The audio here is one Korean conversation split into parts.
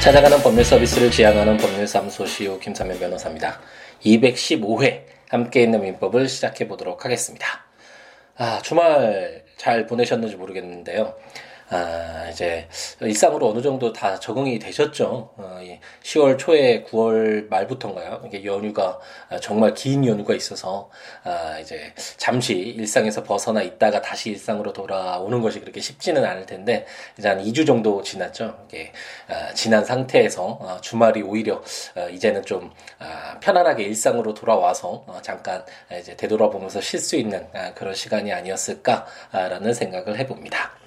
찾아가는 법률 서비스를 지향하는 법률사무소 CEO 김삼현 변호사입니다. 215회 함께 있는 민법을 시작해 보도록 하겠습니다. 아, 주말 잘 보내셨는지 모르겠는데요. 아, 이제 일상으로 어느 정도 다 적응이 되셨죠. 어, 10월 초에 9월 말부터인가요? 이게 연휴가 아, 정말 긴 연휴가 있어서 아, 이제 잠시 일상에서 벗어나 있다가 다시 일상으로 돌아오는 것이 그렇게 쉽지는 않을 텐데 이제 한 2주 정도 지났죠. 이게 아, 지난 상태에서 아, 주말이 오히려 아, 이제는 좀 아, 편안하게 일상으로 돌아와서 어, 잠깐 이제 되돌아보면서 쉴 수 있는 아, 그런 시간이 아니었을까라는 생각을 해봅니다.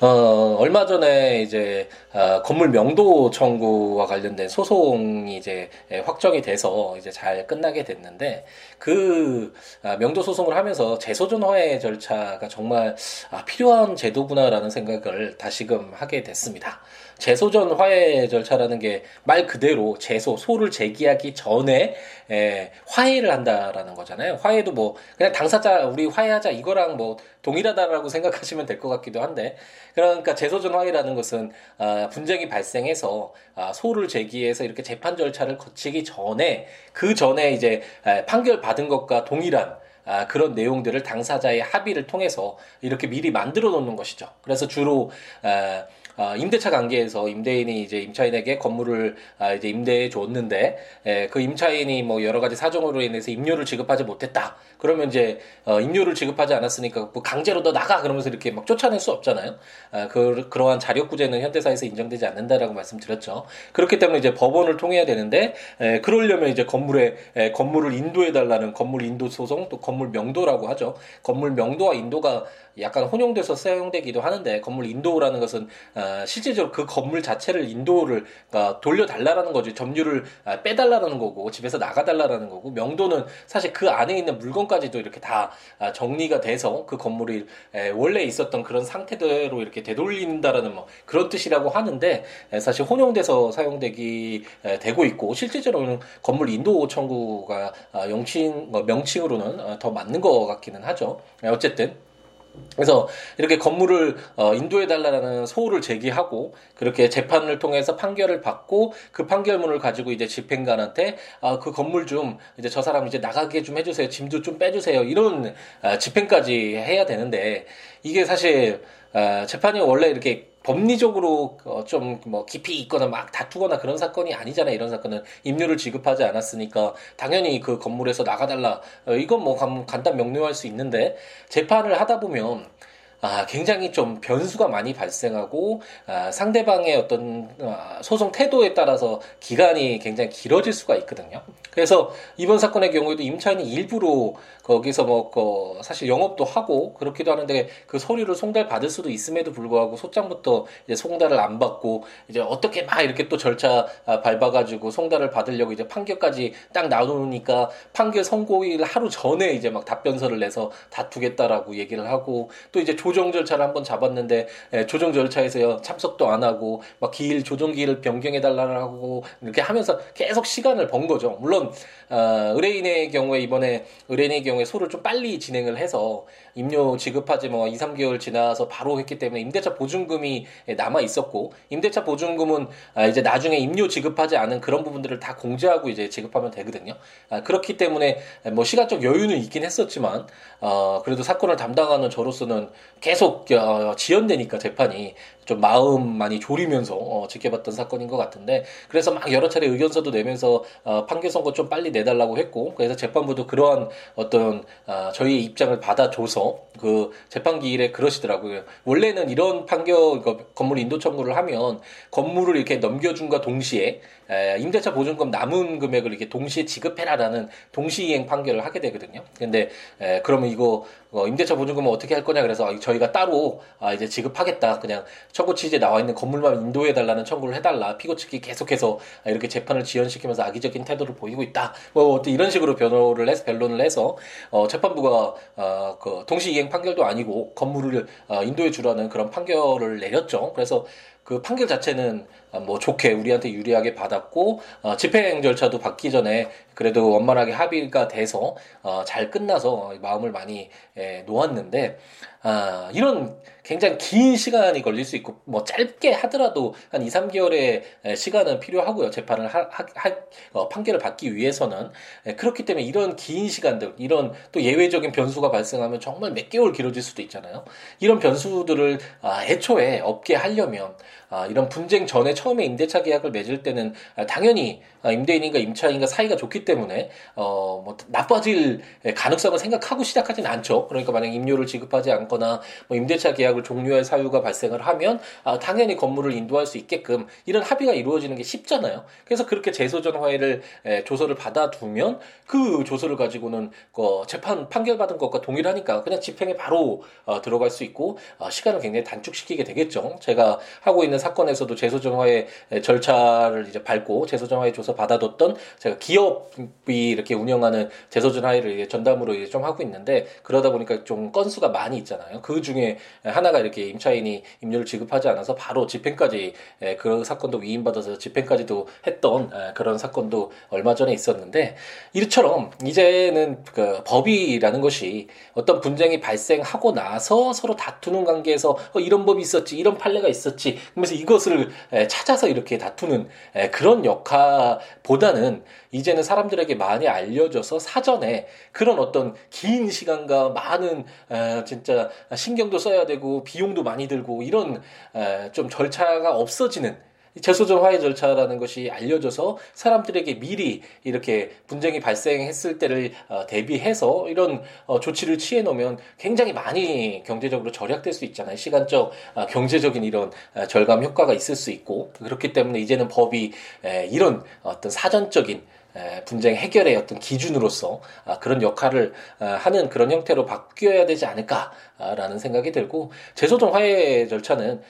어, 얼마 전에 이제 어, 건물 명도 청구와 관련된 소송이 이제 확정이 돼서 이제 잘 끝나게 됐는데 그 아, 명도 소송을 하면서 재소전 화해 절차가 정말 아, 필요한 제도구나라는 생각을 다시금 하게 됐습니다. 재소전 화해 절차라는 게 말 그대로 재소 소를 제기하기 전에 에, 화해를 한다라는 거잖아요. 화해도 뭐 그냥 당사자 우리 화해하자 이거랑 뭐 동일하다라고 생각하시면 될 것 같기도 한데 그러니까 재소전 화해라는 것은 아, 분쟁이 발생해서 아, 소를 제기해서 이렇게 재판 절차를 거치기 전에 그 전에 이제 에, 판결 받은 것과 동일한 아, 그런 내용들을 당사자의 합의를 통해서 이렇게 미리 만들어 놓는 것이죠. 그래서 주로 아, 어, 임대차 관계에서 임대인이 이제 임차인에게 건물을 아, 이제 임대해 줬는데 에, 그 임차인이 뭐 여러 가지 사정으로 인해서 임료를 지급하지 못했다. 그러면 이제 어, 임료를 지급하지 않았으니까 뭐 강제로 너 나가 그러면서 이렇게 막 쫓아낼 수 없잖아요. 아, 그 그러한 자력구제는 현대사에서 인정되지 않는다라고 말씀드렸죠. 그렇기 때문에 이제 법원을 통해야 되는데 에, 그러려면 이제 건물에 에, 건물을 인도해 달라는 건물 인도 소송 또 건물 명도라고 하죠. 건물 명도와 인도가 약간 혼용돼서 사용되기도 하는데 건물 인도라는 것은 어, 실제적으로 그 건물 자체를 인도를 어, 돌려달라는 거죠. 점유를 어, 빼달라는 거고 집에서 나가달라는 거고 명도는 사실 그 안에 있는 물건까지도 이렇게 다 어, 정리가 돼서 그 건물이 에, 원래 있었던 그런 상태대로 이렇게 되돌린다라는 뭐 그런 뜻이라고 하는데 에, 사실 혼용돼서 사용되기 에, 되고 있고 실제적으로는 건물 인도 청구가 어, 영칭 뭐 명칭으로는 어, 더 맞는 것 같기는 하죠. 어쨌든 그래서 이렇게 건물을 어, 인도해 달라는 소를 제기하고 그렇게 재판을 통해서 판결을 받고 그 판결문을 가지고 이제 집행관한테 아, 그 건물 좀 이제 저 사람 이제 나가게 좀 해주세요. 짐도 좀 빼주세요. 이런 아, 집행까지 해야 되는데 이게 사실 아, 재판이 원래 이렇게 법리적으로 어, 좀뭐 깊이 있거나 막 다투거나 그런 사건이 아니잖아요. 이런 사건은 임료를 지급하지 않았으니까 당연히 그 건물에서 나가달라. 어, 이건 뭐 간단 명료할 수 있는데 재판을 하다 보면 아, 굉장히 좀 변수가 많이 발생하고 아, 상대방의 어떤 아, 소송 태도에 따라서 기간이 굉장히 길어질 수가 있거든요. 그래서 이번 사건의 경우에도 임차인이 일부러 거기서 뭐 그 사실 영업도 하고 그렇기도 하는데 그 서류를 송달 받을 수도 있음에도 불구하고 소장부터 이제 송달을 안 받고 이제 어떻게 막 이렇게 또 절차 아, 밟아가지고 송달을 받으려고 이제 판결까지 딱 나오니까 판결 선고일 하루 전에 이제 막 답변서를 내서 다투겠다라고 얘기를 하고 또 이제 조 조정 절차를 한번 잡았는데 예, 조정 절차에서 참석도 안 하고 막 기일 조정 기일을 변경해 달라고 이렇게 하면서 계속 시간을 번 거죠. 물론 어, 의뢰인의 경우에 이번에 의뢰인의 경우에 소를 좀 빨리 진행을 해서 임료 지급하지 뭐 2, 3개월 지나서 바로 했기 때문에 임대차 보증금이 남아 있었고 임대차 보증금은 아, 이제 나중에 임료 지급하지 않은 그런 부분들을 다 공제하고 이제 지급하면 되거든요. 아, 그렇기 때문에 뭐 시간적 여유는 있긴 했었지만 어, 그래도 사건을 담당하는 저로서는 계속 어, 지연되니까 재판이 좀 마음 많이 졸이면서 어, 지켜봤던 사건인 것 같은데 그래서 막 여러 차례 의견서도 내면서 어, 판결 선고 좀 빨리 내달라고 했고 그래서 재판부도 그러한 어떤 어, 저희의 입장을 받아줘서 그 재판 기일에 그러시더라고요. 원래는 이런 판결 건물 인도 청구를 하면 건물을 이렇게 넘겨준과 동시에 에, 임대차 보증금 남은 금액을 이렇게 동시에 지급해라라는 동시이행 판결을 하게 되거든요. 근데 에, 그러면 이거 어, 임대차 보증금은 어떻게 할 거냐 그래서 저희가 따로 아, 이제 지급하겠다. 그냥 청구 취지에 나와 있는 건물만 인도해 달라는 청구를 해달라. 피고 측이 계속해서 아, 이렇게 재판을 지연시키면서 악의적인 태도를 보이고 있다. 뭐 이런 식으로 변호를 해서 변론을 해서 어, 재판부가 어, 그 동시 이행 판결도 아니고 건물을 어, 인도해 주라는 그런 판결을 내렸죠. 그래서 그 판결 자체는 뭐 좋게 우리한테 유리하게 받았고 어, 집행 절차도 받기 전에 그래도 원만하게 합의가 돼서 어, 잘 끝나서 마음을 많이 에, 놓았는데 아, 이런 굉장히 긴 시간이 걸릴 수 있고 뭐 짧게 하더라도 한 2, 3개월의 시간은 필요하고요. 재판을 하, 하, 하 어, 판결을 받기 위해서는 그렇기 때문에 이런 긴 시간들 이런 또 예외적인 변수가 발생하면 정말 몇 개월 길어질 수도 있잖아요. 이런 변수들을 아, 애초에 없게 하려면 아, 이런 분쟁 전에 처음에 임대차 계약을 맺을 때는 아, 당연히 아, 임대인인가 임차인과 사이가 좋기 때문에 어 뭐 나빠질 가능성을 생각하고 시작하진 않죠. 그러니까 만약 임료를 지급하지 않거나 뭐 임대차 계약 을 종료할 사유가 발생을 하면 아, 당연히 건물을 인도할 수 있게끔 이런 합의가 이루어지는 게 쉽잖아요. 그래서 그렇게 재소전 화해를 에, 조서를 받아두면 그 조서를 가지고는 그 재판 판결 받은 것과 동일하니까 그냥 집행에 바로 어, 들어갈 수 있고 어, 시간을 굉장히 단축시키게 되겠죠. 제가 하고 있는 사건에서도 재소정화의 절차를 이제 밟고 재소정화에 줘서 받아뒀던 제가 기업이 이렇게 운영하는 재소정화를 전담으로 이제 좀 하고 있는데 그러다 보니까 좀 건수가 많이 있잖아요. 그 중에 하나가 이렇게 임차인이 임료를 지급하지 않아서 바로 집행까지 그런 사건도 위임받아서 집행까지도 했던 그런 사건도 얼마 전에 있었는데 이처럼 이제는 그 법이라는 것이 어떤 분쟁이 발생하고 나서 서로 다투는 관계에서 어, 이런 법이 있었지 이런 판례가 있었지 그러면서 이것을 찾아서 이렇게 다투는 그런 역할보다는 이제는 사람들에게 많이 알려져서 사전에 그런 어떤 긴 시간과 많은 진짜 신경도 써야 되고 비용도 많이 들고 이런 좀 절차가 없어지는 재소전 화해 절차라는 것이 알려져서 사람들에게 미리 이렇게 분쟁이 발생했을 때를 어, 대비해서 이런 어, 조치를 취해 놓으면 굉장히 많이 경제적으로 절약될 수 있잖아요. 시간적, 어, 경제적인 이런 절감 효과가 있을 수 있고 그렇기 때문에 이제는 법이 이런 어떤 사전적인 분쟁 해결의 어떤 기준으로서 아, 그런 역할을 아, 하는 그런 형태로 바뀌어야 되지 않을까라는 생각이 들고 재소정 화해 절차는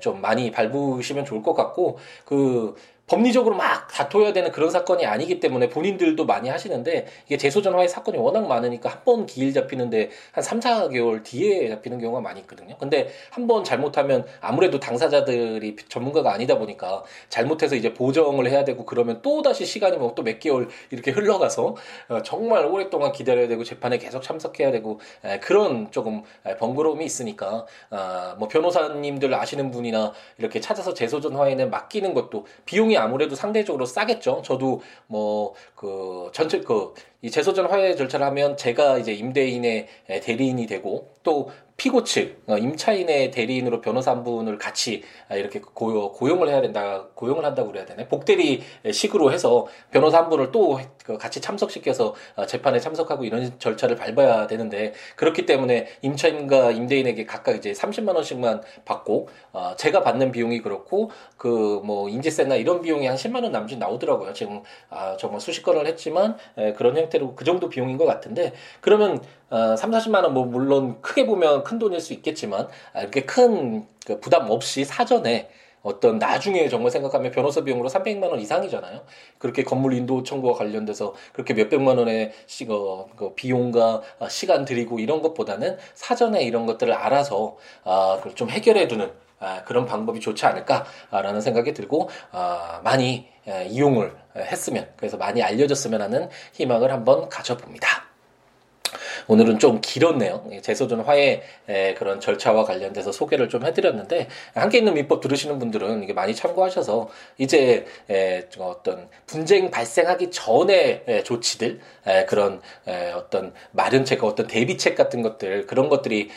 좀 많이 밟으시면 좋을 것 같고 그 법리적으로 막 다퉈야 되는 그런 사건이 아니기 때문에 본인들도 많이 하시는데 이게 재소전화의 사건이 워낙 많으니까 한 번 기일 잡히는데 한 3, 4개월 뒤에 잡히는 경우가 많이 있거든요. 근데 한 번 잘못하면 아무래도 당사자들이 전문가가 아니다 보니까 잘못해서 이제 보정을 해야 되고 그러면 또 다시 시간이 뭐 또 몇 개월 이렇게 흘러가서 어, 정말 오랫동안 기다려야 되고 재판에 계속 참석해야 되고 그런 조금 번거로움이 있으니까 아, 뭐 변호사님들 아시는 분이나 이렇게 찾아서 재소전화에는 맡기는 것도 비용이 아무래도 상대적으로 싸겠죠. 저도 뭐 그 전체 그이 재소전 화해 절차를 하면 제가 이제 임대인의 대리인이 되고 또 피고 측 어, 임차인의 대리인으로 변호사 한 분을 같이 아, 이렇게 고용, 고용을 해야 된다 고용을 한다고 그래야 되네. 복대리 식으로 해서 변호사 한 분을 또그 같이 참석시켜서 어, 재판에 참석하고 이런 절차를 밟아야 되는데 그렇기 때문에 임차인과 임대인에게 각각 이제 30만 원씩만 받고 어, 제가 받는 비용이 그렇고 그 뭐 인지세나 이런 비용이 한 10만 원 남짓 나오더라고요. 지금 아 정말 수십 건을 했지만 그런 형 태로 그 정도 비용인 것 같은데 그러면 어, 3, 40만 원 뭐 물론 크게 보면 큰 돈일 수 있겠지만 아, 이렇게 큰 그 부담 없이 사전에 어떤 나중에 정말 생각하면 변호사 비용으로 300만 원 이상이잖아요. 그렇게 건물 인도 청구와 관련돼서 그렇게 몇백만 원의 시, 어, 그 비용과 어, 시간 들이고 이런 것보다는 사전에 이런 것들을 알아서 아, 좀 해결해 두는 아, 그런 방법이 좋지 않을까라는 생각이 들고 아, 많이 이용을 했으면 그래서 많이 알려졌으면 하는 희망을 한번 가져봅니다. 오늘은 좀 길었네요. 재소전 화해 그런 절차와 관련돼서 소개를 좀 해드렸는데 함께 있는 민법 들으시는 분들은 이게 많이 참고하셔서 이제 어떤 분쟁 발생하기 전에 조치들 그런 어떤 마련책 어떤 대비책 같은 것들 그런 것들이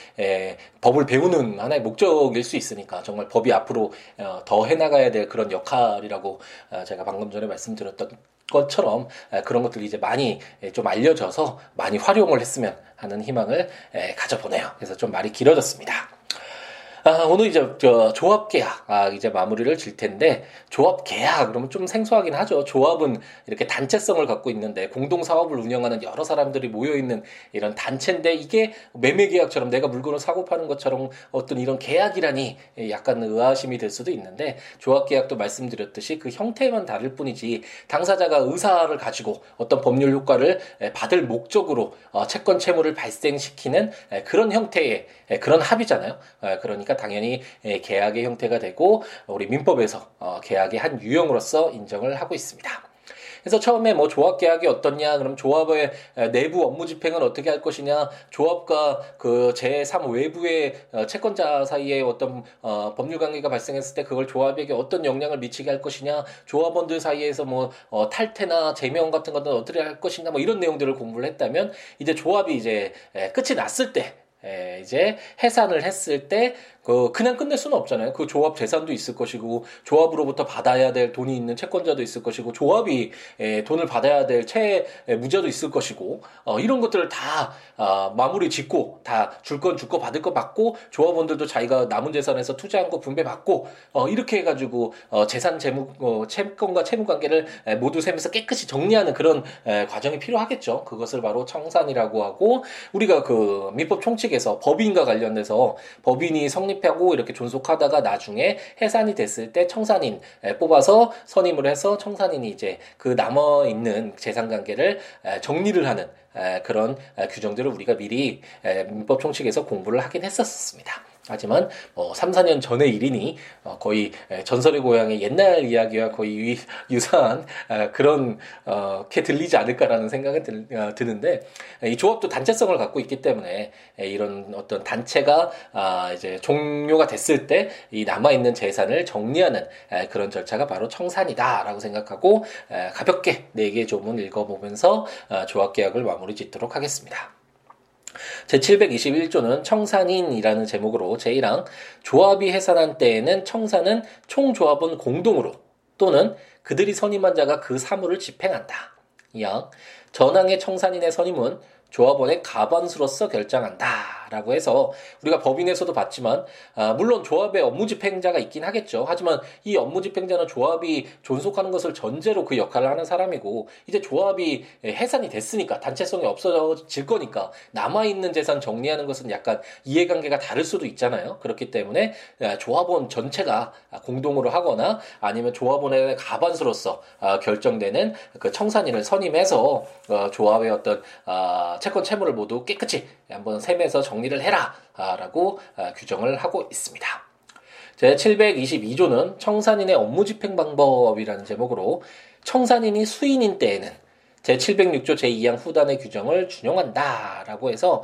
법을 배우는 하나의 목적일 수 있으니까 정말 법이 앞으로 어, 더 해나가야 될 그런 역할이라고 어, 제가 방금 전에 말씀드렸던 것처럼 그런 것들이 이제 많이 좀 알려져서 많이 활용을 했으면 하는 희망을 가져보네요. 그래서 좀 말이 길어졌습니다. 아, 오늘 이제 저 조합 계약 아, 이제 마무리를 질 텐데 조합 계약 그러면 좀 생소하긴 하죠. 조합은 이렇게 단체성을 갖고 있는데 공동 사업을 운영하는 여러 사람들이 모여 있는 이런 단체인데 이게 매매 계약처럼 내가 물건을 사고 파는 것처럼 어떤 이런 계약이라니 약간 의아심이 될 수도 있는데 조합 계약도 말씀드렸듯이 그 형태만 다를 뿐이지 당사자가 의사를 가지고 어떤 법률 효과를 받을 목적으로 어, 채권 채무를 발생시키는 그런 형태의 그런 합의잖아요. 그러니까 보니까 당연히 예, 계약의 형태가 되고 우리 민법에서 어, 계약의 한 유형으로서 인정을 하고 있습니다. 그래서 처음에 뭐 조합 계약이 어떻냐, 그럼 조합의 내부 업무 집행은 어떻게 할 것이냐, 조합과 그 제3 외부의 어, 채권자 사이에 어떤 어, 법률 관계가 발생했을 때 그걸 조합에게 어떤 영향을 미치게 할 것이냐, 조합원들 사이에서 뭐 어, 탈퇴나 제명 같은 것들은 어떻게 할 것이냐, 뭐 이런 내용들을 공부를 했다면 이제 조합이 이제 끝이 났을 때 이제 해산을 했을 때 그 그냥 끝낼 수는 없잖아요. 그 조합 재산도 있을 것이고 조합으로부터 받아야 될 돈이 있는 채권자도 있을 것이고 조합이 에, 돈을 받아야 될 채 무자도 있을 것이고 어, 이런 것들을 다 어, 마무리 짓고 다 줄 건 줄 거 받을 거 받고 조합원들도 자기가 남은 재산에서 투자한 거 분배 받고 어, 이렇게 해가지고 어, 재산 재무 어, 채권과 채무 관계를 에, 모두 세면서 깨끗이 정리하는 그런 에, 과정이 필요하겠죠. 그것을 바로 청산이라고 하고 우리가 그 민법 총칙에서 법인과 관련돼서 법인이 성립 성립하고 이렇게 존속하다가 나중에 해산이 됐을 때 청산인 뽑아서 선임을 해서 청산인이 이제 그 남아 있는 재산 관계를 정리를 하는 그런 규정들을 우리가 미리 민법 총칙에서 공부를 하긴 했었습니다. 하지만 뭐 3, 4년 전의 일이니 어, 거의 전설의 고향의 옛날 이야기와 거의 유, 사한 그런 게 들리지 않을까라는 생각이 들, 어, 드는데 이 조합도 단체성을 갖고 있기 때문에 이런 어떤 단체가 아, 이제 종료가 됐을 때 이 남아 있는 재산을 정리하는 그런 절차가 바로 청산이다라고 생각하고 가볍게 네 개 조문 읽어보면서 어, 조합 계약을 마무리 짓도록 하겠습니다. 제721조는 청산인이라는 제목으로 제1항 조합이 해산한 때에는 청산은 총조합원 공동으로 또는 그들이 선임한 자가 그 사무를 집행한다. 2항 전항의 청산인의 선임은 조합원의 가반수로서 결정한다. 라고 해서 우리가 법인에서도 봤지만 아, 물론 조합의 업무 집행자가 있긴 하겠죠. 하지만 이 업무 집행자는 조합이 존속하는 것을 전제로 그 역할을 하는 사람이고 이제 조합이 해산이 됐으니까 단체성이 없어질 거니까 남아 있는 재산 정리하는 것은 약간 이해관계가 다를 수도 있잖아요. 그렇기 때문에 아, 조합원 전체가 공동으로 하거나 아니면 조합원의 가반수로서 아, 결정되는 그 청산인을 선임해서 어, 조합의 어떤 아, 채권 채무를 모두 깨끗이 한번 셈에서 정리를 해라라고 아, 규정을 하고 있습니다. 제 722조는 청산인의 업무 집행 방법이라는 제목으로 청산인이 수인인 때에는 제 706조 제2항 후단의 규정을 준용한다라고 해서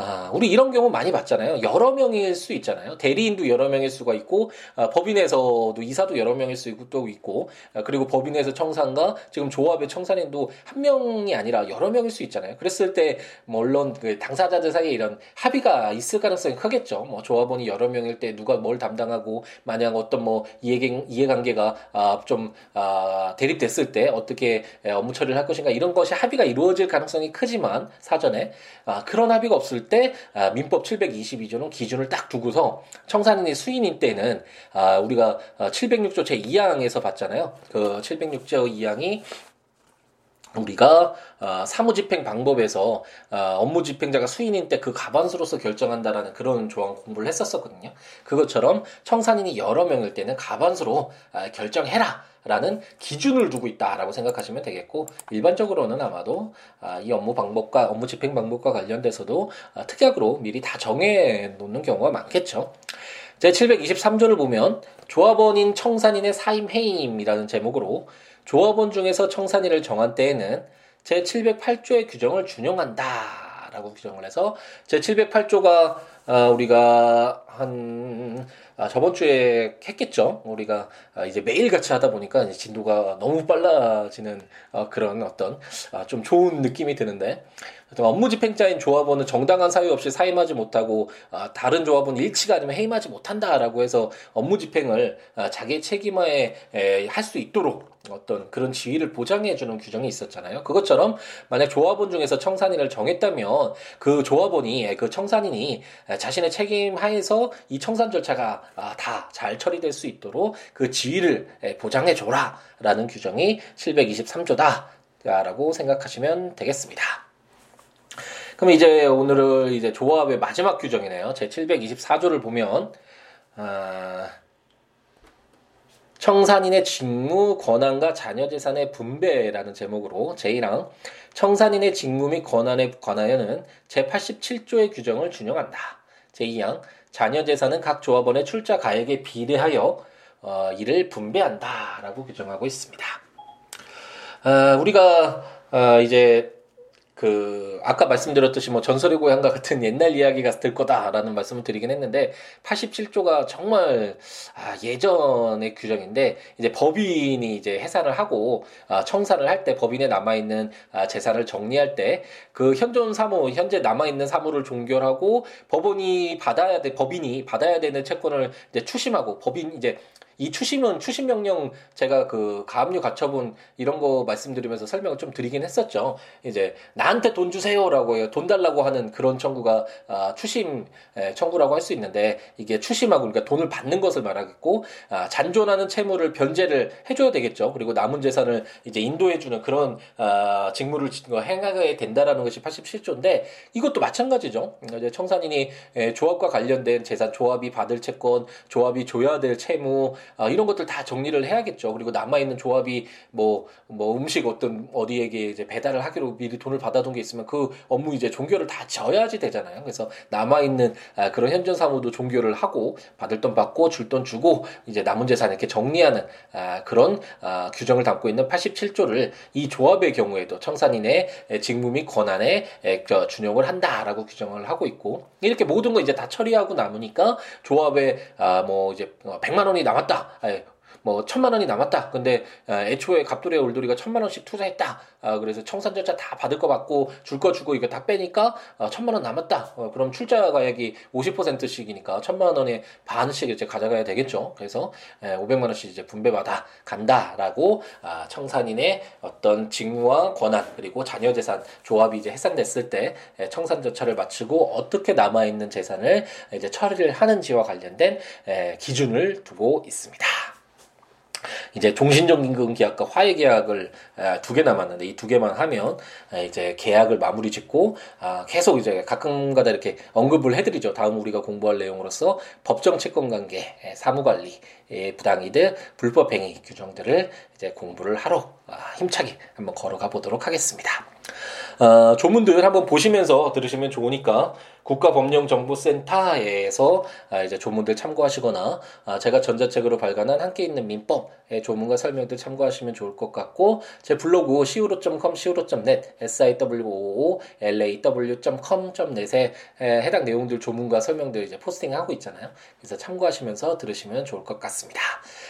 아, 우리 이런 경우 많이 봤잖아요. 여러 명일 수 있잖아요. 대리인도 여러 명일 수가 있고, 아, 법인에서도 이사도 여러 명일 수 있고, 또 있고, 아, 그리고 법인에서 청산과 지금 조합의 청산인도 한 명이 아니라 여러 명일 수 있잖아요. 그랬을 때, 물론 그 당사자들 사이에 이런 합의가 있을 가능성이 크겠죠. 뭐 조합원이 여러 명일 때 누가 뭘 담당하고, 만약 어떤 뭐 이해, 이해관계가 아, 좀 아, 대립됐을 때 어떻게 업무 처리를 할 것인가 이런 것이 합의가 이루어질 가능성이 크지만 사전에 아, 그런 합의가 없을 때 아, 민법 722조는 기준을 딱 두고서 청산인이 수인인 때는 아, 우리가 706조 어, 제2항에서 봤잖아요. 그 706조 2항이 우리가 어, 사무집행 방법에서 어, 업무 집행자가 수인인 때 그 가반수로서 결정한다라는 그런 조항 공부를 했었었거든요. 그것처럼 청산인이 여러 명일 때는 가반수로 어, 결정해라. 라는 기준을 두고 있다라고 생각하시면 되겠고 일반적으로는 아마도 아, 이 업무 방법과 업무 집행 방법과 관련돼서도 아, 특약으로 미리 다 정해 놓는 경우가 많겠죠. 제 723조를 보면 조합원인 청산인의 사임 해임이라는 제목으로 조합원 중에서 청산인을 정한 때에는 제 708조의 규정을 준용한다라고 규정을 해서 제 708조가 아, 우리가 한 아, 저번 주에 했겠죠. 우리가 아, 이제 매일 같이 하다 보니까 이제 진도가 너무 빨라지는 어, 그런 어떤 아, 좀 좋은 느낌이 드는데 업무 집행자인 조합원은 정당한 사유 없이 사임하지 못하고 아, 다른 조합원 일치가 아니면 해임하지 못한다라고 해서 업무 집행을 아, 자기의 책임하에 할 수 있도록 어떤 그런 지위를 보장해 주는 규정이 있었잖아요. 그것처럼 만약 조합원 중에서 청산인을 정했다면 그 조합원이 그 청산인이 자신의 책임 하에서 이 청산 절차가 아, 다잘 처리될 수 있도록 그 지위를 보장해 줘라라는 규정이 723조다라고 생각하시면 되겠습니다. 그럼 이제 오늘은 이제 조합의 마지막 규정이네요. 제 724조를 보면 아, 청산인의 직무 권한과 자녀 재산의 분배라는 제목으로 제1항 청산인의 직무 및 권한에 관하여는 제87조의 규정을 준용한다. 제2항 자녀 재산은 각 조합원의 출자 가액에 비례하여 어, 이를 분배한다라고 규정하고 있습니다. 아, 우리가 아, 이제 그 아까 말씀드렸듯이 뭐 전설의 고향과 같은 옛날 이야기가 될 거다라는 말씀을 드리긴 했는데 87조가 정말 아 예전의 규정인데 이제 법인이 이제 해산을 하고 아 청산을 할 때 법인에 남아 있는 아 재산을 정리할 때 그 현존 사무 현재 남아 있는 사무를 종결하고 법원이 받아야 돼 법인이 받아야 되는 채권을 이제 추심하고 법인 이제 이 추심은 추심 명령 제가 그 가압류 가처분 이런 거 말씀드리면서 설명을 좀 드리긴 했었죠. 이제 나한테 돈 주세요라고 해요. 돈 달라고 하는 그런 청구가 아, 추심 청구라고 할 수 있는데 이게 추심하고 그러니까 돈을 받는 것을 말하겠고 아, 잔존하는 채무를 변제를 해줘야 되겠죠. 그리고 남은 재산을 이제 인도해주는 그런 아, 직무를 행하게 된다라는 것이 87조인데 이것도 마찬가지죠. 이제 청산인이 조합과 관련된 재산, 조합이 받을 채권, 조합이 줘야 될 채무 아, 이런 것들 다 정리를 해야겠죠. 그리고 남아 있는 조합이 뭐뭐 뭐 음식 어떤 어디에게 이제 배달을 하기로 미리 돈을 받아둔 게 있으면 그 업무 이제 종결을 다 져야지 되잖아요. 그래서 남아 있는 아, 그런 현존 사무도 종결을 하고 받을 돈 받고 줄 돈 주고 이제 남은 재산 이렇게 정리하는 아, 그런 아, 규정을 담고 있는 87조를 이 조합의 경우에도 청산인의 직무 및 권한에 에, 준용을 한다라고 규정을 하고 있고 이렇게 모든 거 이제 다 처리하고 남으니까 조합에 아, 뭐 이제 100만 원이 남았다. 아니, 뭐 천만 원이 남았다. 근데 아, 애초에 갑돌의 올돌이가 천만 원씩 투자했다. 아, 그래서 청산전자 다 받을 거 받고 줄 거 주고 이거 다 빼니까 아, 천만 원 남았다. 어, 그럼 출자 가액이 50%씩이니까 천만 원의 반씩 이제 가져가야 되겠죠. 그래서 에, 500만 원씩 이제 분배받아 간다라고 아, 청산인의 어떤 직무와 권한 그리고 자녀 재산 조합이 이제 해산됐을 때 에, 청산 절차를 마치고 어떻게 남아 있는 재산을 이제 처리를 하는지와 관련된 에, 기준을 두고 있습니다. 이제 종신적 임금 계약과 화해 계약을 두 개 남았는데 이 두 개만 하면 이제 계약을 마무리 짓고 아, 계속 이제 가끔가다 이렇게 언급을 해드리죠. 다음 우리가 공부할 내용으로서 법정 채권 관계, 사무 관리, 부당이득, 불법 행위 규정들을 이제 공부를 하러 아, 힘차게 한번 걸어가 보도록 하겠습니다. 어, 조문들 한번 보시면서 들으시면 좋으니까 국가법령정보센터에서 아, 이제 조문들 참고하시거나 아, 제가 전자책으로 발간한 함께 있는 민법의 조문과 설명들 참고하시면 좋을 것 같고 제 블로그 siwo.com, siwo.net, siwo, law.com.net에 해당 내용들 조문과 설명들 이제 포스팅하고 있잖아요. 그래서 참고하시면서 들으시면 좋을 것 같습니다.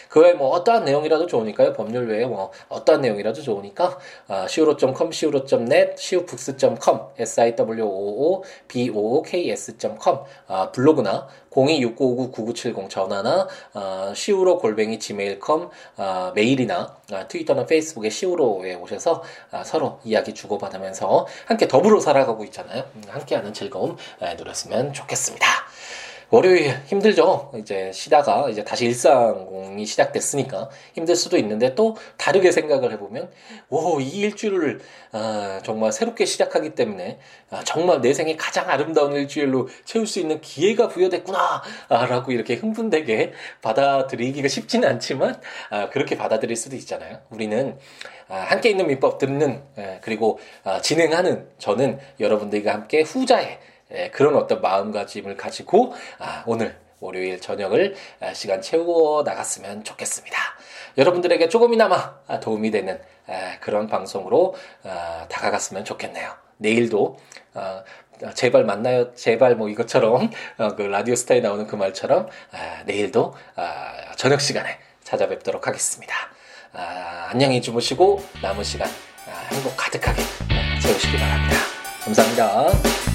그 외에 뭐 어떠한 내용이라도 좋으니까요. 법률 외에 뭐 어떠한 내용이라도 좋으니까 아, siwo.com, siwo.net, siwobooks.com, siwo, bo, ks.com 아, 블로그나 0269599970 전화나 아, 시우로 골뱅이 지메일컴 아, 메일이나 아, 트위터나 페이스북에 시우로에 오셔서 아, 서로 이야기 주고받으면서 함께 더불어 살아가고 있잖아요. 음, 함께하는 즐거움 아, 누렸으면 좋겠습니다. 월요일 힘들죠. 이제 쉬다가 이제 다시 일상이 시작됐으니까 힘들 수도 있는데 또 다르게 생각을 해보면 오, 이 일주일을 아, 정말 새롭게 시작하기 때문에 아, 정말 내 생에 가장 아름다운 일주일로 채울 수 있는 기회가 부여됐구나 아, 라고 이렇게 흥분되게 받아들이기가 쉽지는 않지만 아, 그렇게 받아들일 수도 있잖아요. 우리는 아, 함께 있는 민법 듣는 그리고 아, 진행하는 저는 여러분들과 함께 후자의 예, 그런 어떤 마음가짐을 가지고 아, 오늘 월요일 저녁을 아, 시간 채워 나갔으면 좋겠습니다. 여러분들에게 조금이나마 아, 도움이 되는 그런 방송으로 다가갔으면 좋겠네요. 내일도 제발 만나요. 제발 뭐 이것처럼 어, 그 라디오 스타에 나오는 그 말처럼 내일도 저녁 시간에 찾아뵙도록 하겠습니다. 안녕히 주무시고 남은 시간 행복 가득하게 채우시기 바랍니다. 감사합니다.